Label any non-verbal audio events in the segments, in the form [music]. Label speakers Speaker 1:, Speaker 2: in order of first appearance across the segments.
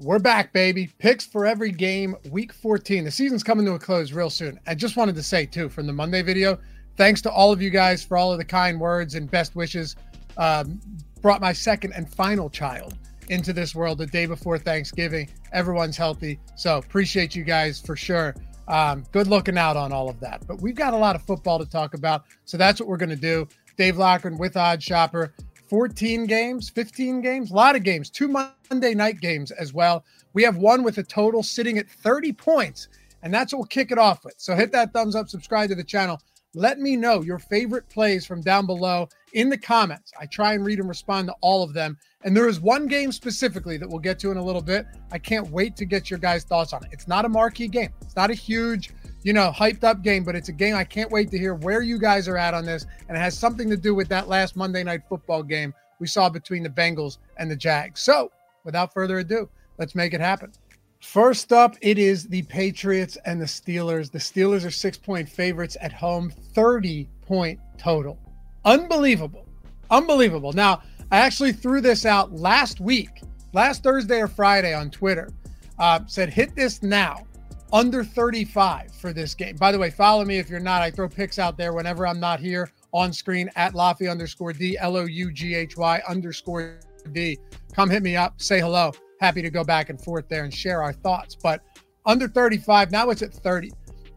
Speaker 1: We're back, baby. Picks for every game, week 14. The season's coming to a close real soon. I just wanted to say, too, from the Monday video, thanks to all of you guys for all of the kind words and best wishes. Um, brought my second and final child into this world the day before Thanksgiving. Everyone's healthy. So appreciate you guys for sure. Um, good looking out on all of that. But we've got a lot of football to talk about. So that's what we're going to do. Dave Loughran with OddsShopper. 14 games, 15 games, a lot of games, two Monday night games as well. We have one with a total sitting at 30 points, and that's what we'll kick it off with. So hit that thumbs up, subscribe to the channel. Let me know your favorite plays from down below in the comments. I try and read and respond to all of them. And there is one game specifically that we'll get to in a little bit. I can't wait to get your guys' thoughts on it. It's not a marquee game, it's not a huge you know, hyped up game, but it's a game I can't wait to hear where you guys are at on this. And it has something to do with that last Monday night football game we saw between the Bengals and the Jags. So without further ado, let's make it happen. First up, it is the Patriots and the Steelers. The Steelers are six point favorites at home, 30 point total. Unbelievable. Unbelievable. Now, I actually threw this out last week, last Thursday or Friday on Twitter. Uh, said, hit this now under 35 for this game. By the way, follow me if you're not. I throw picks out there whenever I'm not here on screen at Loughy underscore D, L O U G H Y underscore D. Come hit me up, say hello. Happy to go back and forth there and share our thoughts. But under 35, now it's at 30.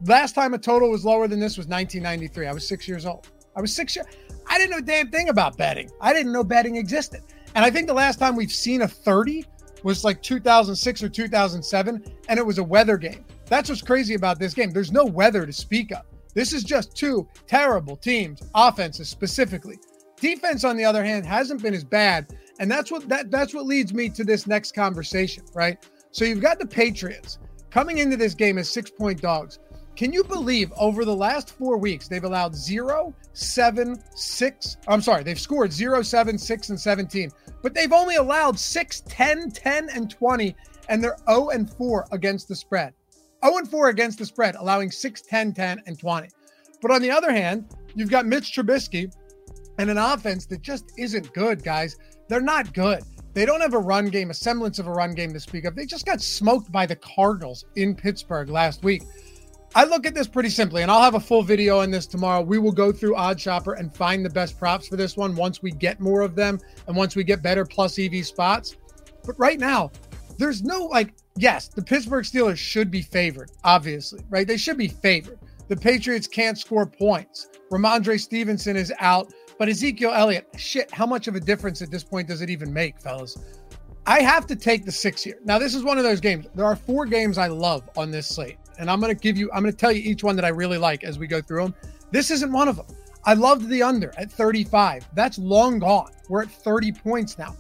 Speaker 1: Last time a total was lower than this was 1993. I was six years old. I was six years. I didn't know a damn thing about betting. I didn't know betting existed. And I think the last time we've seen a 30 was like 2006 or 2007, and it was a weather game. That's what's crazy about this game. There's no weather to speak of. This is just two terrible teams, offenses specifically. Defense, on the other hand, hasn't been as bad, and that's what that that's what leads me to this next conversation, right? So you've got the Patriots coming into this game as six point dogs. Can you believe over the last four weeks they've allowed zero, seven, six? I'm sorry, they've scored zero, seven, six, and 17, but they've only allowed six, 10, 10, and 20, and they're 0 and 4 against the spread. 0 4 against the spread, allowing 6, 10, 10, and 20. But on the other hand, you've got Mitch Trubisky and an offense that just isn't good, guys. They're not good. They don't have a run game, a semblance of a run game to speak of. They just got smoked by the Cardinals in Pittsburgh last week. I look at this pretty simply, and I'll have a full video on this tomorrow. We will go through OddsShopper and find the best props for this one once we get more of them and once we get better plus EV spots. But right now, there's no like yes, the Pittsburgh Steelers should be favored, obviously, right? They should be favored. The Patriots can't score points. Rhamondre Stevenson is out, but Ezekiel Elliott, shit, how much of a difference at this point does it even make, fellas? I have to take the six here. Now, this is one of those games. There are four games I love on this slate, and I'm going to give you, I'm going to tell you each one that I really like as we go through them. This isn't one of them. I loved the under at 35. That's long gone. We're at 30 points now.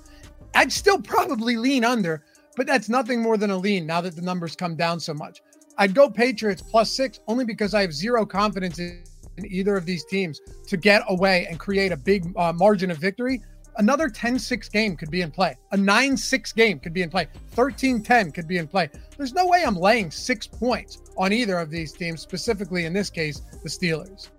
Speaker 1: I'd still probably lean under, but that's nothing more than a lean now that the numbers come down so much. I'd go Patriots plus six only because I have zero confidence in either of these teams to get away and create a big uh, margin of victory. Another 10 6 game could be in play. A 9 6 game could be in play. 13 10 could be in play. There's no way I'm laying six points on either of these teams, specifically in this case, the Steelers.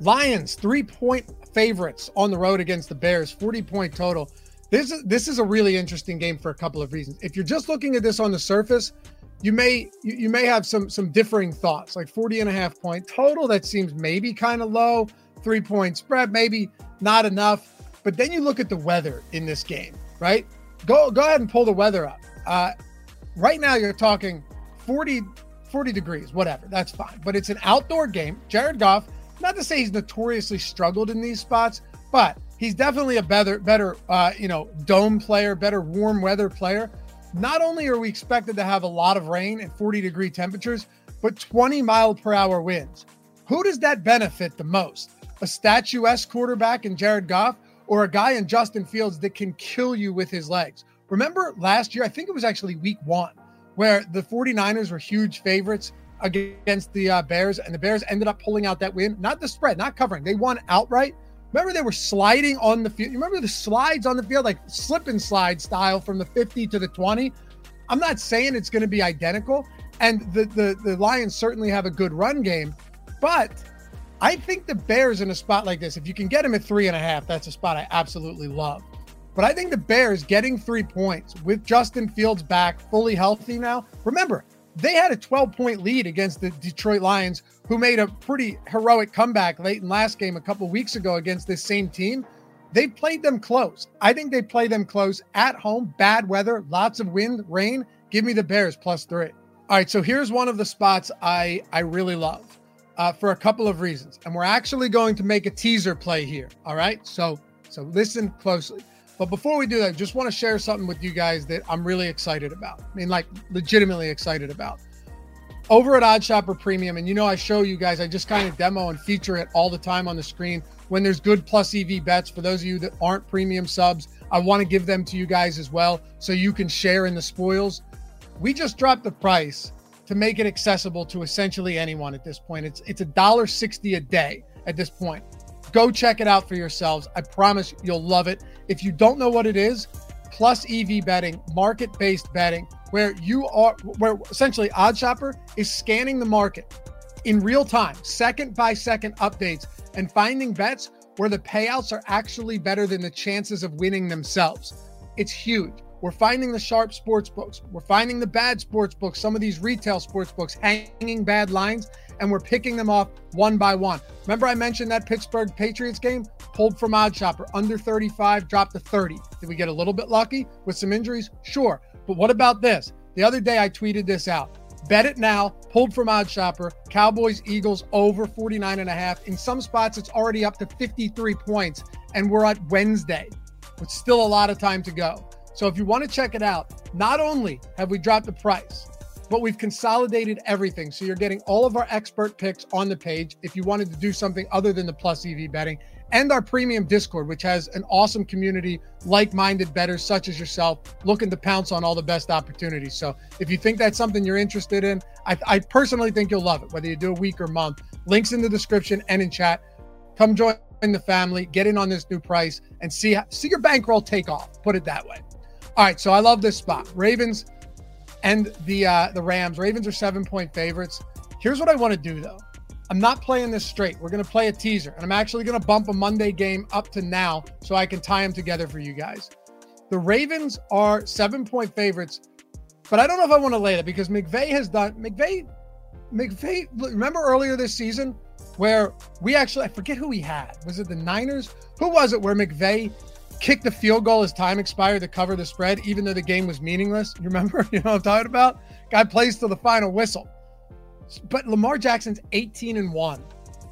Speaker 1: Lions, three point favorites on the road against the Bears, 40 point total. This is this is a really interesting game for a couple of reasons. If you're just looking at this on the surface, you may you, you may have some some differing thoughts. Like 40 and a half point total, that seems maybe kind of low. Three point spread, maybe not enough. But then you look at the weather in this game, right? Go go ahead and pull the weather up. Uh, right now you're talking 40 40 degrees, whatever. That's fine. But it's an outdoor game. Jared Goff, not to say he's notoriously struggled in these spots, but he's definitely a better, better, uh, you know, dome player, better warm weather player. Not only are we expected to have a lot of rain and 40 degree temperatures, but 20 mile per hour winds. Who does that benefit the most? A statuesque quarterback in Jared Goff or a guy in Justin Fields that can kill you with his legs? Remember last year, I think it was actually week one, where the 49ers were huge favorites against the uh, Bears, and the Bears ended up pulling out that win. Not the spread, not covering. They won outright Remember, they were sliding on the field. You remember the slides on the field, like slip and slide style from the 50 to the 20? I'm not saying it's going to be identical. And the, the, the Lions certainly have a good run game. But I think the Bears in a spot like this, if you can get them at three and a half, that's a spot I absolutely love. But I think the Bears getting three points with Justin Fields back fully healthy now. Remember, they had a 12 point lead against the Detroit Lions, who made a pretty heroic comeback late in last game a couple weeks ago against this same team. They played them close. I think they play them close at home, bad weather, lots of wind, rain. Give me the Bears plus three. All right, so here's one of the spots I I really love uh, for a couple of reasons, and we're actually going to make a teaser play here. All right, so so listen closely. But before we do that, just want to share something with you guys that I'm really excited about. I mean, like legitimately excited about. Over at OddsShopper Premium, and you know I show you guys, I just kind of demo and feature it all the time on the screen when there's good plus EV bets. For those of you that aren't premium subs, I want to give them to you guys as well so you can share in the spoils we just dropped the price to make it accessible to essentially anyone at this point. It's it's a dollar sixty a day at this point. Go check it out for yourselves. I promise you'll love it. If you don't know what it is, plus EV betting, market-based betting, where you are where essentially OddsShopper is scanning the market in real time, second by second updates and finding bets where the payouts are actually better than the chances of winning themselves. It's huge. We're finding the sharp sports books. We're finding the bad sports books, some of these retail sports books hanging bad lines, and we're picking them off one by one. Remember, I mentioned that Pittsburgh Patriots game? Pulled from OddsShopper, under 35, dropped to 30. Did we get a little bit lucky with some injuries? Sure. But what about this? The other day I tweeted this out. Bet it now, pulled from OddsShopper. Cowboys, Eagles over 49 and a half. In some spots, it's already up to 53 points, and we're at Wednesday. With still a lot of time to go. So if you want to check it out, not only have we dropped the price, but we've consolidated everything. So you're getting all of our expert picks on the page if you wanted to do something other than the plus EV betting and our premium Discord, which has an awesome community, like minded bettors such as yourself, looking to pounce on all the best opportunities. So if you think that's something you're interested in, I, I personally think you'll love it, whether you do a week or month. Links in the description and in chat. Come join the family, get in on this new price, and see, see your bankroll take off. Put it that way. All right, so I love this spot. Ravens and the uh, the Rams. Ravens are seven point favorites. Here's what I want to do though. I'm not playing this straight. We're going to play a teaser, and I'm actually going to bump a Monday game up to now so I can tie them together for you guys. The Ravens are seven point favorites, but I don't know if I want to lay that because McVay has done McVay. McVay, remember earlier this season where we actually I forget who he had. Was it the Niners? Who was it where McVay kicked the field goal as time expired to cover the spread, even though the game was meaningless. You remember? [laughs] You know what I'm talking about? Guy plays to the final whistle. But Lamar Jackson's 18 and 1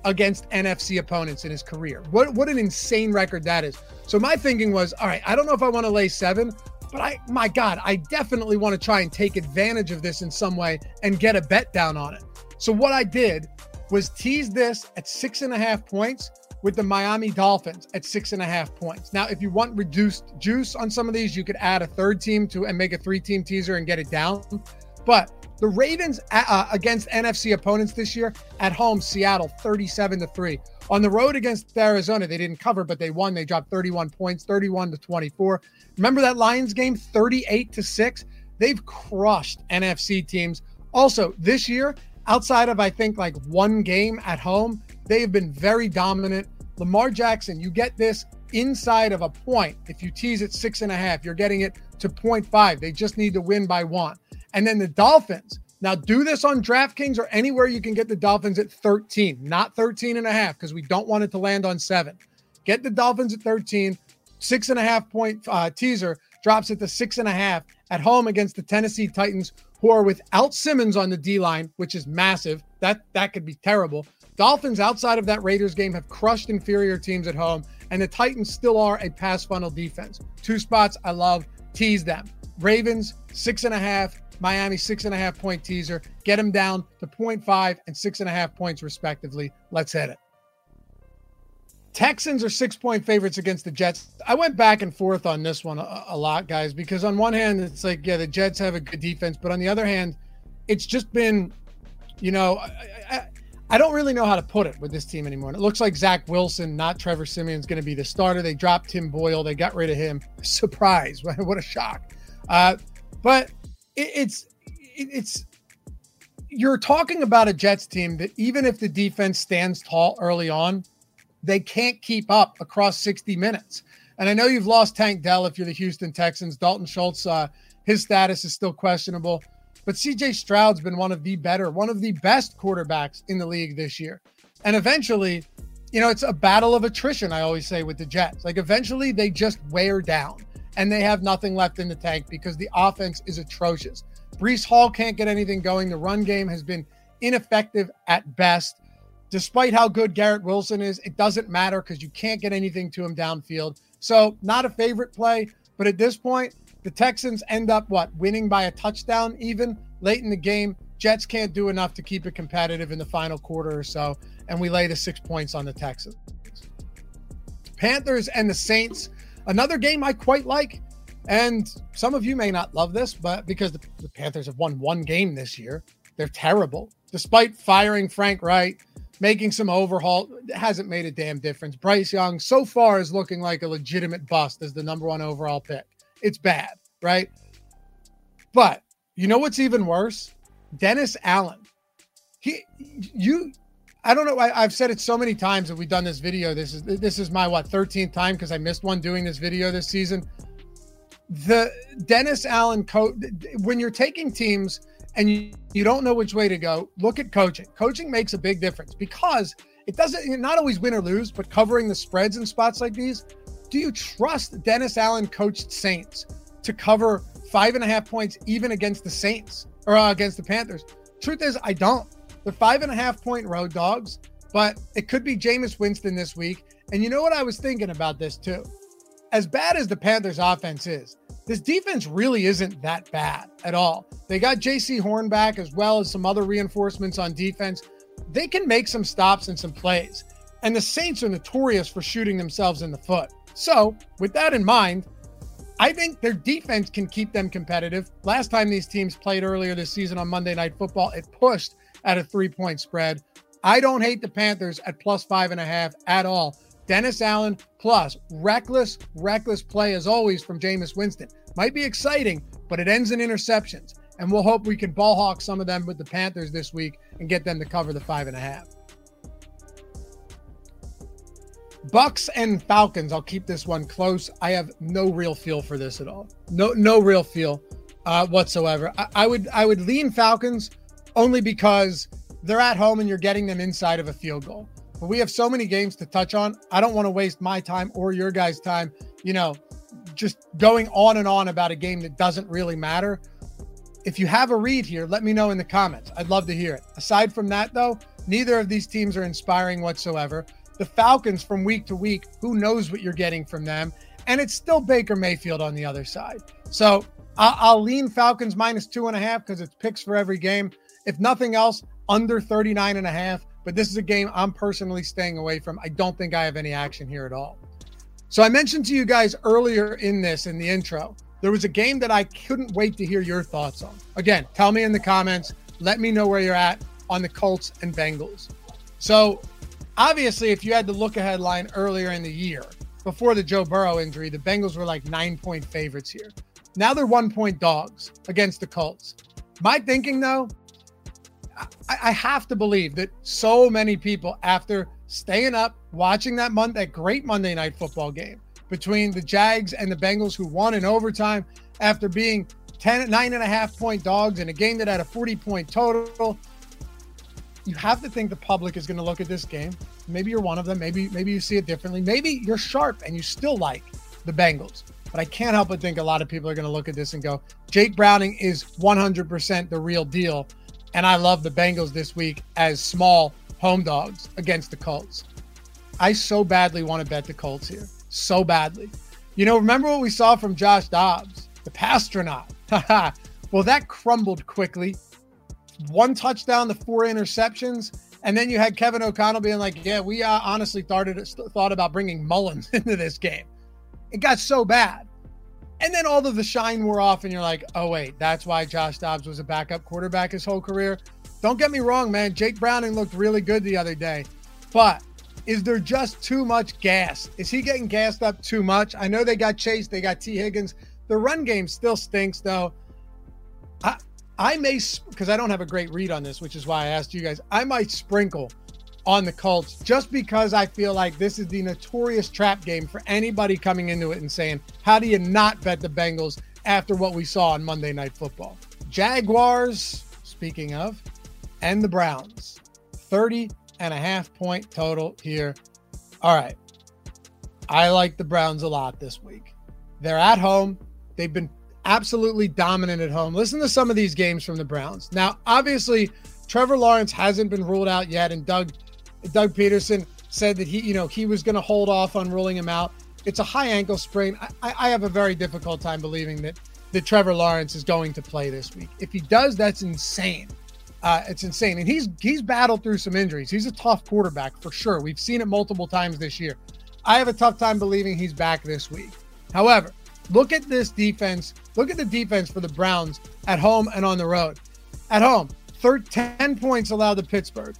Speaker 1: against NFC opponents in his career. What what an insane record that is. So my thinking was, all right, I don't know if I want to lay seven, but I my God, I definitely want to try and take advantage of this in some way and get a bet down on it. So what I did was tease this at six and a half points with the Miami Dolphins at six and a half points. Now, if you want reduced juice on some of these, you could add a third team to and make a three team teaser and get it down. But the Ravens uh, uh against NFC opponents this year at home, Seattle 37 to 3. On the road against Arizona, they didn't cover, but they won. They dropped 31 points, 31 to 24. Remember that Lions game, 38 to 6? They've crushed NFC teams. Also, this year, outside of I think like one game at home, they have been very dominant. Lamar Jackson, you get this inside of a point. If you tease it six and a half, you're getting it to 0.5. They just need to win by one. And then the Dolphins. Now do this on DraftKings or anywhere you can get the Dolphins at 13, not 13 and a half, because we don't want it to land on seven. Get the Dolphins at 13, six and a half point uh, teaser drops it to six and a half at home against the Tennessee Titans, who are without Simmons on the D line, which is massive. That that could be terrible. Dolphins outside of that Raiders game have crushed inferior teams at home, and the Titans still are a pass funnel defense. Two spots I love, tease them. Ravens, six and a half, Miami, six and a half point teaser. Get them down to 0.5 and six and a half points, respectively. Let's hit it. Texans are six point favorites against the Jets. I went back and forth on this one a, a, lot, guys, because on one hand, it's like, yeah, the Jets have a good defense, but on the other hand, it's just been, you know, I, I, I don't really know how to put it with this team anymore. And it looks like Zach Wilson, not Trevor Siemian, is going to be the starter. They dropped Tim Boyle. They got rid of him. [laughs] Surprise! what a shock. Uh, but it, it's it, it's you're talking about a Jets team that even if the defense stands tall early on, they can't keep up across 60 minutes. And I know you've lost Tank Dell if you're the Houston Texans. Dalton Schultz, uh, his status is still questionable. But CJ Stroud's been one of the better, one of the best quarterbacks in the league this year. And eventually, you know, it's a battle of attrition, I always say with the Jets. Like eventually they just wear down and they have nothing left in the tank because the offense is atrocious. Breece Hall can't get anything going. The run game has been ineffective at best. Despite how good Garrett Wilson is, it doesn't matter because you can't get anything to him downfield. So, not a favorite play, but at this point, the Texans end up what winning by a touchdown even late in the game. Jets can't do enough to keep it competitive in the final quarter or so, and we lay the six points on the Texans. Panthers and the Saints, another game I quite like. And some of you may not love this, but because the, the Panthers have won one game this year, they're terrible. Despite firing Frank Reich, making some overhaul, it hasn't made a damn difference. Bryce Young so far is looking like a legitimate bust as the number one overall pick. It's bad, right? But you know what's even worse? Dennis Allen. He, you, I don't know. I, have said it so many times that we've done this video. This is this is my what 13th time because I missed one doing this video this season. The Dennis Allen coach. When you're taking teams and you, you don't know which way to go, look at coaching. Coaching makes a big difference because it doesn't not always win or lose, but covering the spreads in spots like these do you trust Dennis Allen coached Saints to cover five and a half points even against the Saints or uh, against the Panthers? Truth is, I don't. They're five and a half point road dogs, but it could be Jameis Winston this week. And you know what I was thinking about this too? As bad as the Panthers offense is, this defense really isn't that bad at all. They got Jaycee Horn back as well as some other reinforcements on defense. They can make some stops and some plays. And the Saints are notorious for shooting themselves in the foot. So, with that in mind, I think their defense can keep them competitive. Last time these teams played earlier this season on Monday Night Football, it pushed at a three point spread. I don't hate the Panthers at plus five and a half at all. Dennis Allen plus reckless, reckless play as always from Jameis Winston. Might be exciting, but it ends in interceptions. And we'll hope we can ball hawk some of them with the Panthers this week and get them to cover the five and a half. Bucks and Falcons. I'll keep this one close. I have no real feel for this at all. No, no real feel uh, whatsoever. I, I would, I would lean Falcons only because they're at home and you're getting them inside of a field goal. But we have so many games to touch on. I don't want to waste my time or your guys' time. You know, just going on and on about a game that doesn't really matter. If you have a read here, let me know in the comments. I'd love to hear it. Aside from that, though, neither of these teams are inspiring whatsoever. The Falcons from week to week, who knows what you're getting from them? And it's still Baker Mayfield on the other side. So I'll, lean Falcons minus two and a half because it's picks for every game. If nothing else, under 39 and a half. But this is a game I'm personally staying away from. I don't think I have any action here at all. So I mentioned to you guys earlier in this, in the intro, there was a game that I couldn't wait to hear your thoughts on. Again, tell me in the comments. Let me know where you're at on the Colts and Bengals. So obviously, if you had the look ahead line earlier in the year, before the Joe Burrow injury, the Bengals were like nine point favorites here. Now they're one point dogs against the Colts. My thinking, though, I, I have to believe that so many people, after staying up, watching that month, that great Monday night football game between the Jags and the Bengals, who won in overtime after being 10, nine and a half point dogs in a game that had a 40 point total you have to think the public is going to look at this game. Maybe you're one of them. Maybe maybe you see it differently. Maybe you're sharp and you still like the Bengals. But I can't help but think a lot of people are going to look at this and go, Jake Browning is 100% the real deal. And I love the Bengals this week as small home dogs against the Colts. I so badly want to bet the Colts here. So badly. You know, remember what we saw from Josh Dobbs, the Passtronaut? [laughs] well, that crumbled quickly one touchdown to four interceptions. And then you had Kevin O'Connell being like, "Yeah, we uh, honestly started thought about bringing Mullens [laughs] into this game." It got so bad, and then all of the shine wore off, and you're like, "Oh wait, that's why Josh Dobbs was a backup quarterback his whole career." Don't get me wrong, man. Jake Browning looked really good the other day, but is there just too much gas? Is he getting gassed up too much? I know they got Chase, they got Tee Higgins. The run game still stinks, though. I, I may, because I don't have a great read on this, which is why I asked you guys. I might sprinkle on the Colts just because I feel like this is the notorious trap game for anybody coming into it and saying, how do you not bet the Bengals after what we saw on Monday Night Football? Jaguars, speaking of, and the Browns. 30 and a half point total here. All right. I like the Browns a lot this week. They're at home. They've been absolutely dominant at home. Listen to some of these games from the Browns. Now, obviously, Trevor Lawrence hasn't been ruled out yet, and Doug Doug Pederson said that he, you know, he was going to hold off on ruling him out. It's a high ankle sprain. I, I have a very difficult time believing that that Trevor Lawrence is going to play this week. If he does, that's insane. Uh, it's insane, and he's he's battled through some injuries. He's a tough quarterback for sure. We've seen it multiple times this year. I have a tough time believing he's back this week. However, look at this defense. Look at the defense for the Browns at home and on the road. At home, 10 points allowed to Pittsburgh,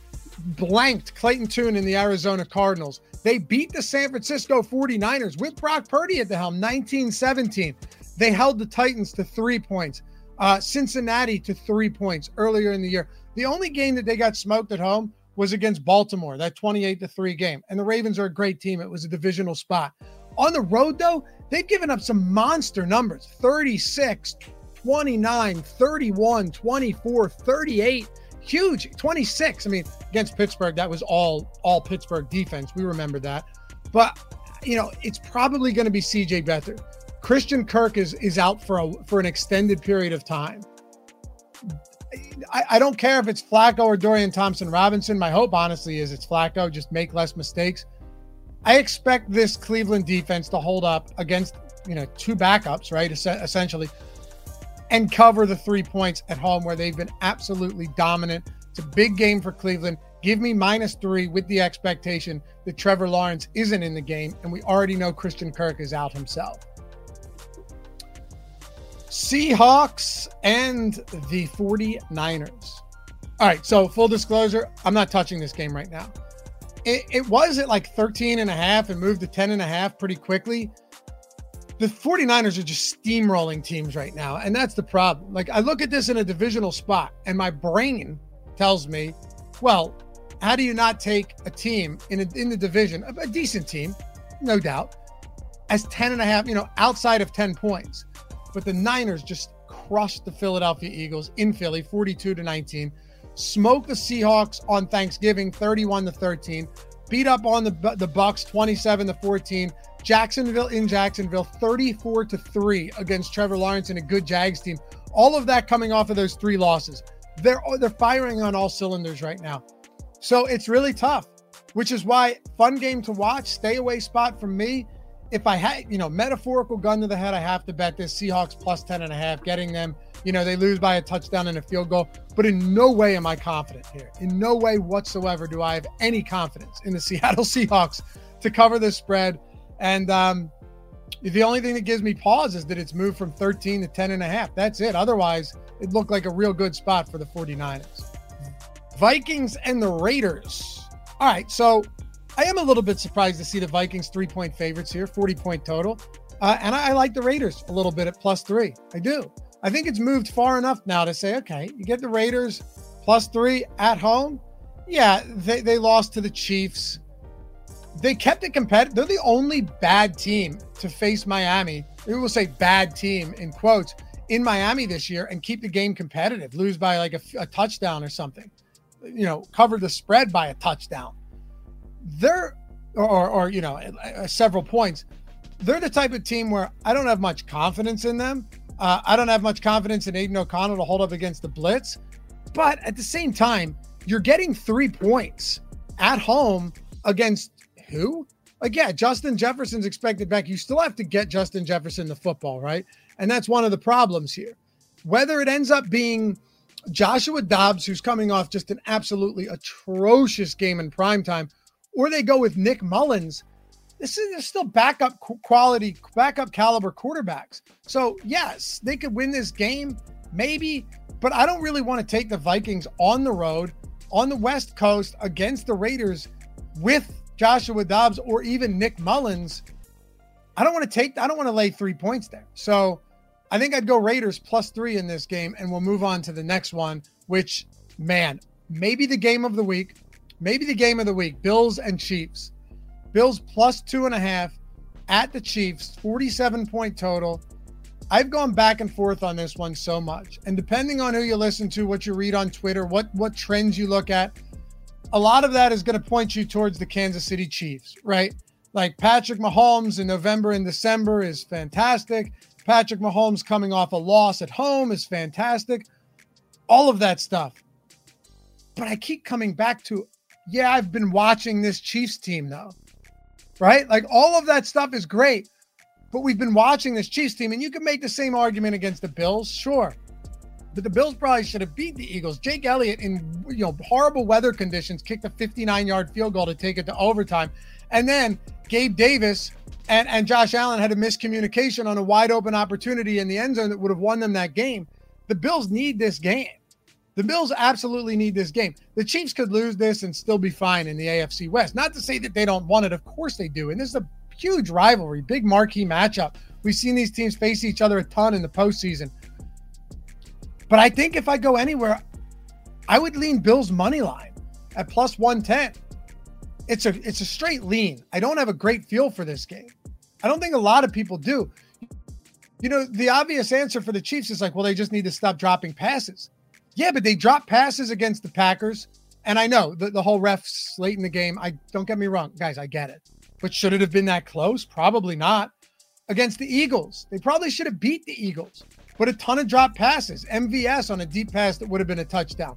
Speaker 1: blanked Clayton Tune in the Arizona Cardinals. They beat the San Francisco 49ers with Brock Purdy at the helm, 19 17. They held the Titans to three points, uh, Cincinnati to three points earlier in the year. The only game that they got smoked at home was against Baltimore, that 28 to 3 game. And the Ravens are a great team. It was a divisional spot. On the road, though, they've given up some monster numbers 36, 29, 31, 24, 38. Huge 26. I mean, against Pittsburgh, that was all all Pittsburgh defense. We remember that. But you know, it's probably going to be CJ Beathard. Christian Kirk is is out for a for an extended period of time. I, I, don't care if it's Flacco or Dorian Thompson Robinson. My hope, honestly, is it's Flacco. Just make less mistakes. I expect this Cleveland defense to hold up against you know two backups, right? essentially, and cover the three points at home where they've been absolutely dominant. It's a big game for Cleveland. Give me minus three with the expectation that Trevor Lawrence isn't in the game, and we already know Christian Kirk is out himself. Seahawks and the 49ers. All right, so full disclosure, I'm not touching this game right now. It, it, was at like 13 and a half and moved to 10 and a half pretty quickly. The 49ers are just steamrolling teams right now, and that's the problem. Like I look at this in a divisional spot, and my brain tells me, well, how do you not take a team in a, in the division, a, a decent team, no doubt, as 10 and a half, you know, outside of 10 points? But the Niners just crushed the Philadelphia Eagles in Philly, 42 to 19. Smoked the Seahawks on Thanksgiving, 31 to 13. Beat up on the the Bucs, 27 to 14. Jacksonville in Jacksonville, 34 to 3 against Trevor Lawrence and a good Jags team. All of that coming off of those three losses. They're they're firing on all cylinders right now. So it's really tough, which is why fun game to watch, stay away spot from me if I had, you know, metaphorical gun to the head, I have to bet this Seahawks plus 10 and a half, getting them, you know, they lose by a touchdown and a field goal. But in no way am I confident here. In no way whatsoever do I have any confidence in the [laughs] Seattle Seahawks to cover this spread. And um, the only thing that gives me pause is that it's moved from 13 to 10 and a half. That's it. Otherwise, it looked like a real good spot for the 49ers. Vikings and the Raiders. All right. So I am a little bit surprised to see the Vikings three point favorites here, 40 point total. Uh, and I, I, like the Raiders a little bit at plus three. I do. I think it's moved far enough now to say, okay, you get the Raiders plus three at home. Yeah, they, they lost to the Chiefs. They kept it competitive. They're the only bad team to face Miami. We will say bad team in quotes in Miami this year and keep the game competitive, lose by like a, a touchdown or something, you know, cover the spread by a touchdown they're or, or you know several points they're the type of team where i don't have much confidence in them uh, i don't have much confidence in aidan o'connell to hold up against the blitz but at the same time you're getting three points at home against who? Yeah justin jefferson's expected back. You still have to get justin jefferson the football right? And that's one of the problems here. Whether it ends up being joshua dobbs who's coming off just an absolutely atrocious game in prime time or they go with Nick Mullens. This is still backup quality, backup caliber quarterbacks. So yes, they could win this game, maybe, but I don't really want to take the Vikings on the road on the West Coast against the Raiders with Joshua Dobbs or even Nick Mullens. I don't want to take, I don't want to lay three points there. So I think I'd go Raiders plus three in this game, and we'll move on to the next one, which, man, maybe the game of the week maybe the game of the week Bills and Chiefs. Bills plus two and a half at the Chiefs, 47 point total. I've gone back and forth on this one so much. And depending on who you listen to, what you read on Twitter, what what trends you look at, a lot of that is going to point you towards the Kansas City Chiefs, right? Like Patrick Mahomes in November and December is fantastic. Patrick Mahomes coming off a loss at home is fantastic. All of that stuff. But I keep coming back to, yeah, I've been watching this Chiefs team though, right? Like all of that stuff is great. But we've been watching this Chiefs team, and you can make the same argument against the Bills, sure. But the Bills probably should have beat the Eagles. Jake Elliott, in you know horrible weather conditions, kicked a 59-yard field goal to take it to overtime, and then Gabe Davis and, and Josh Allen had a miscommunication on a wide open opportunity in the end zone that would have won them that game. The Bills need this game. The Bills absolutely need this game. The Chiefs could lose this and still be fine in the AFC West. Not to say that they don't want it. Of course they do. And this is a huge rivalry, big marquee matchup. We've seen these teams face each other a ton in the postseason. But I think if I go anywhere, I would lean Bills money line at plus 110. It's a it's a straight lean. I don't have a great feel for this game. I don't think a lot of people do. You know, the obvious answer for the Chiefs is like, well, they just need to stop dropping passes. Yeah, but they dropped passes against the Packers. And I know the, the whole refs late in the game. I don't get me wrong, guys, I get it. But should it have been that close? Probably not. Against the Eagles, they probably should have beat the Eagles, but a ton of drop passes. MVS on a deep pass that would have been a touchdown.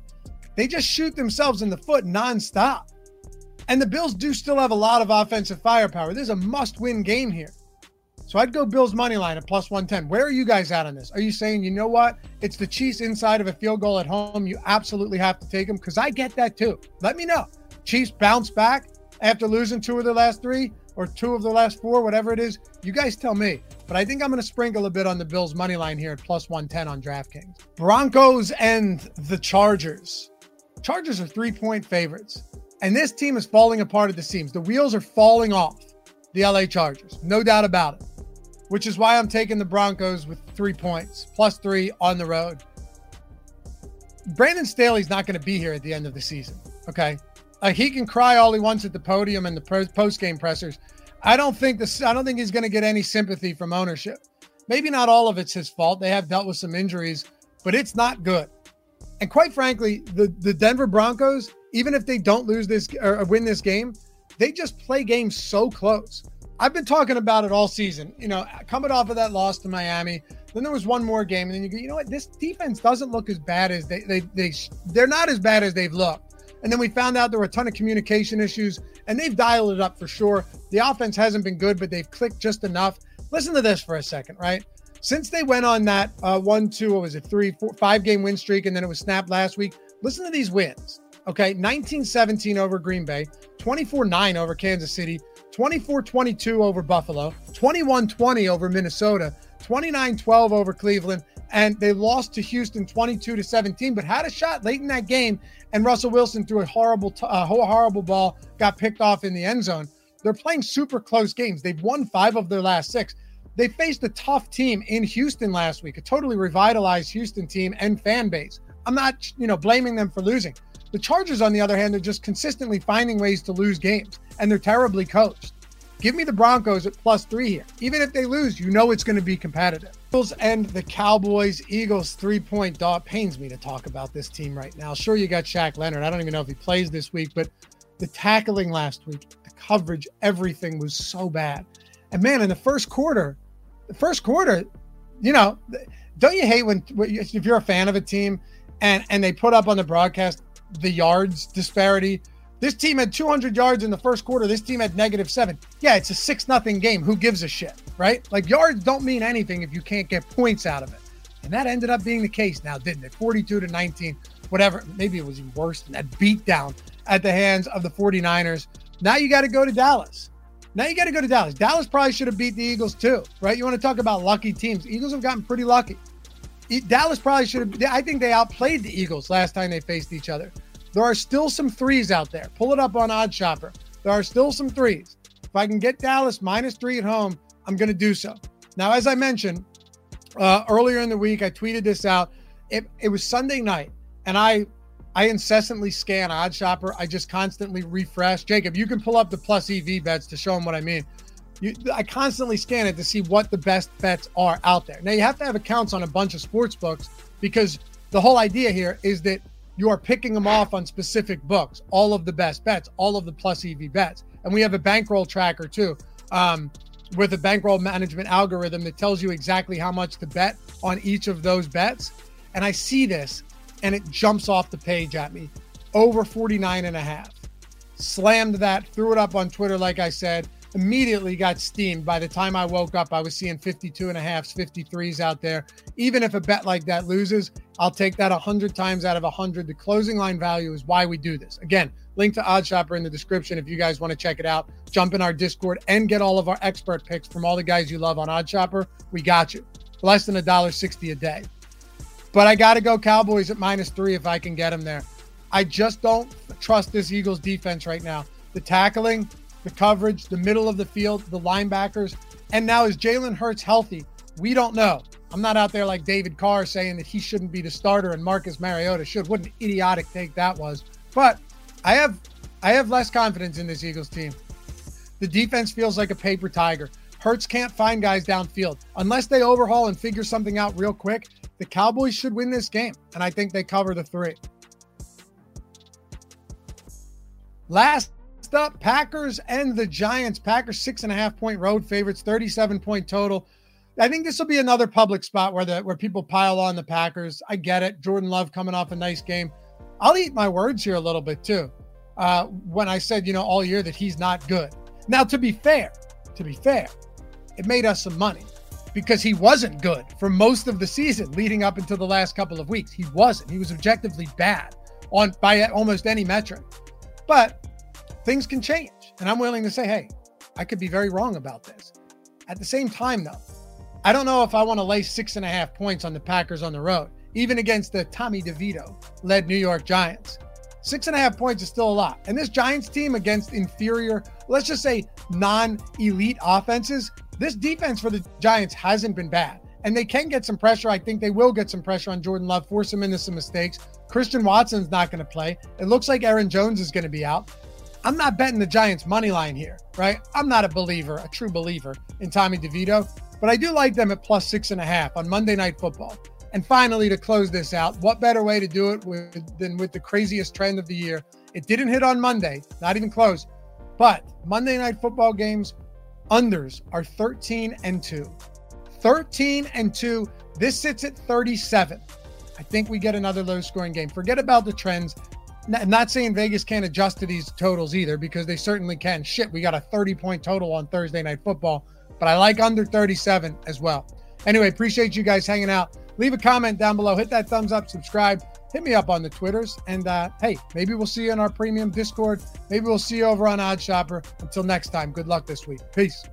Speaker 1: They just shoot themselves in the foot nonstop. And the Bills do still have a lot of offensive firepower. This is a must win game here. So I'd go Bills money line at plus 110. Where are you guys at on this? Are you saying, you know what? It's the Chiefs inside of a field goal at home. You absolutely have to take them because I get that too. Let me know. Chiefs bounce back after losing two of their last three or two of the last four, whatever it is, you guys tell me. But I think I'm going to sprinkle a bit on the Bills' money line here at plus 110 on DraftKings. Broncos and the Chargers. Chargers are three point favorites. And this team is falling apart at the seams. The wheels are falling off the LA Chargers, no doubt about it, which is why I'm taking the Broncos with three points, plus three on the road. Brandon Staley's not going to be here at the end of the season. Okay. He can cry all he wants at the podium and the post game pressers. I don't think this. I don't think he's going to get any sympathy from ownership. Maybe not all of it's his fault. They have dealt with some injuries, but it's not good. And quite frankly, the the Denver Broncos, even if they don't lose this or win this game, they just play games so close. I've been talking about it all season. You know, coming off of that loss to Miami, then there was one more game, and then you go, you know what? This defense doesn't look as bad as they they they they're not as bad as they've looked. And then we found out there were a ton of communication issues, and they've dialed it up for sure. The offense hasn't been good, but they've clicked just enough. Listen to this for a second, right? Since they went on that uh, one, two, what was it, three, four, five game win streak, and then it was snapped last week. Listen to these wins. Okay. 19 17 over Green Bay, 24 9 over Kansas City, 24 22 over Buffalo, 21 20 over Minnesota, 29 12 over Cleveland, and they lost to Houston 22 to 17, but had a shot late in that game. And Russell Wilson threw a horrible, uh, horrible ball, got picked off in the end zone. They're playing super close games. They've won five of their last six. They faced a tough team in Houston last week, a totally revitalized Houston team and fan base. I'm not, you know, blaming them for losing. The Chargers, on the other hand, are just consistently finding ways to lose games, and they're terribly coached. Give me the Broncos at plus three here. Even if they lose, you know it's going to be competitive. Eagles and the Cowboys. Eagles three point dog. Pains me to talk about this team right now. Sure, you got Shaq Leonard. I don't even know if he plays this week, but the tackling last week, the coverage, everything was so bad. And man, in the first quarter, the first quarter, you know, don't you hate when if you're a fan of a team and and they put up on the broadcast the yards disparity this team had 200 yards in the first quarter. This team had negative seven. Yeah, it's a six nothing game. Who gives a shit, right? Like yards don't mean anything if you can't get points out of it. And that ended up being the case now, didn't it? 42 to 19, whatever. Maybe it was even worse than that beatdown at the hands of the 49ers. Now you got to go to Dallas. Now you got to go to Dallas. Dallas probably should have beat the Eagles too, right? You want to talk about lucky teams. Eagles have gotten pretty lucky. Dallas probably should have. I think they outplayed the Eagles last time they faced each other. There are still some threes out there. Pull it up on OddsShopper. There are still some threes. If I can get Dallas minus three at home, I'm going to do so. Now, as I mentioned uh, earlier in the week, I tweeted this out. It, it was Sunday night, and I I incessantly scan OddsShopper. I just constantly refresh. Jacob, you can pull up the plus EV bets to show them what I mean. You, I constantly scan it to see what the best bets are out there. Now you have to have accounts on a bunch of sports books because the whole idea here is that you are picking them off on specific books, all of the best bets, all of the plus EV bets. And we have a bankroll tracker too, um, with a bankroll management algorithm that tells you exactly how much to bet on each of those bets. And I see this and it jumps off the page at me over 49 and a half. Slammed that, threw it up on Twitter, like I said immediately got steamed. By the time I woke up, I was seeing 52 and a halfs, 53s out there. Even if a bet like that loses, I'll take that 100 times out of 100. The closing line value is why we do this. Again, link to OddsShopper in the description if you guys want to check it out. Jump in our Discord and get all of our expert picks from all the guys you love on OddsShopper. We got you. Less than a dollar sixty a day. But I got to go Cowboys at minus three if I can get them there. I just don't trust this Eagles defense right now. The tackling, the coverage, the middle of the field, the linebackers. And now is Jalen Hurts healthy? We don't know. I'm not out there like David Carr saying that he shouldn't be the starter and Marcus Mariota should. What an idiotic take that was. But I have I have less confidence in this Eagles team. The defense feels like a paper tiger. Hurts can't find guys downfield. Unless they overhaul and figure something out real quick, the Cowboys should win this game. And I think they cover the three. Last up, Packers and the Giants. Packers six and a half point road favorites, 37 point total. I think this will be another public spot where the where people pile on the Packers. I get it. Jordan Love coming off a nice game. I'll eat my words here a little bit too. Uh, when I said, you know, all year that he's not good. Now, to be fair, to be fair, it made us some money because he wasn't good for most of the season leading up until the last couple of weeks. He wasn't. He was objectively bad on by almost any metric. But things can change. And I'm willing to say, hey, I could be very wrong about this. At the same time, though, I don't know if I want to lay six and a half points on the Packers on the road, even against the Tommy DeVito led New York Giants. Six and a half points is still a lot. And this Giants team against inferior, let's just say non elite offenses, this defense for the Giants hasn't been bad. And they can get some pressure. I think they will get some pressure on Jordan Love, force him into some mistakes. Christian Watson's not going to play. It looks like Aaron Jones is going to be out. I'm not betting the Giants money line here, right? I'm not a believer, a true believer in Tommy DeVito, but I do like them at plus six and a half on Monday Night Football. And finally, to close this out, what better way to do it with, than with the craziest trend of the year? It didn't hit on Monday, not even close, but Monday Night Football games unders are 13 and 2. 13 and 2. This sits at 37. I think we get another low scoring game. Forget about the trends not saying Vegas can't adjust to these totals either, because they certainly can. Shit, we got a 30 point total on Thursday Night Football, but I like under 37 as well. Anyway, appreciate you guys hanging out. Leave a comment down below, hit that thumbs up, subscribe, hit me up on the Twitters, and uh, hey, maybe we'll see you in our premium Discord. Maybe we'll see you over on OddsShopper. Until next time, good luck this week. Peace.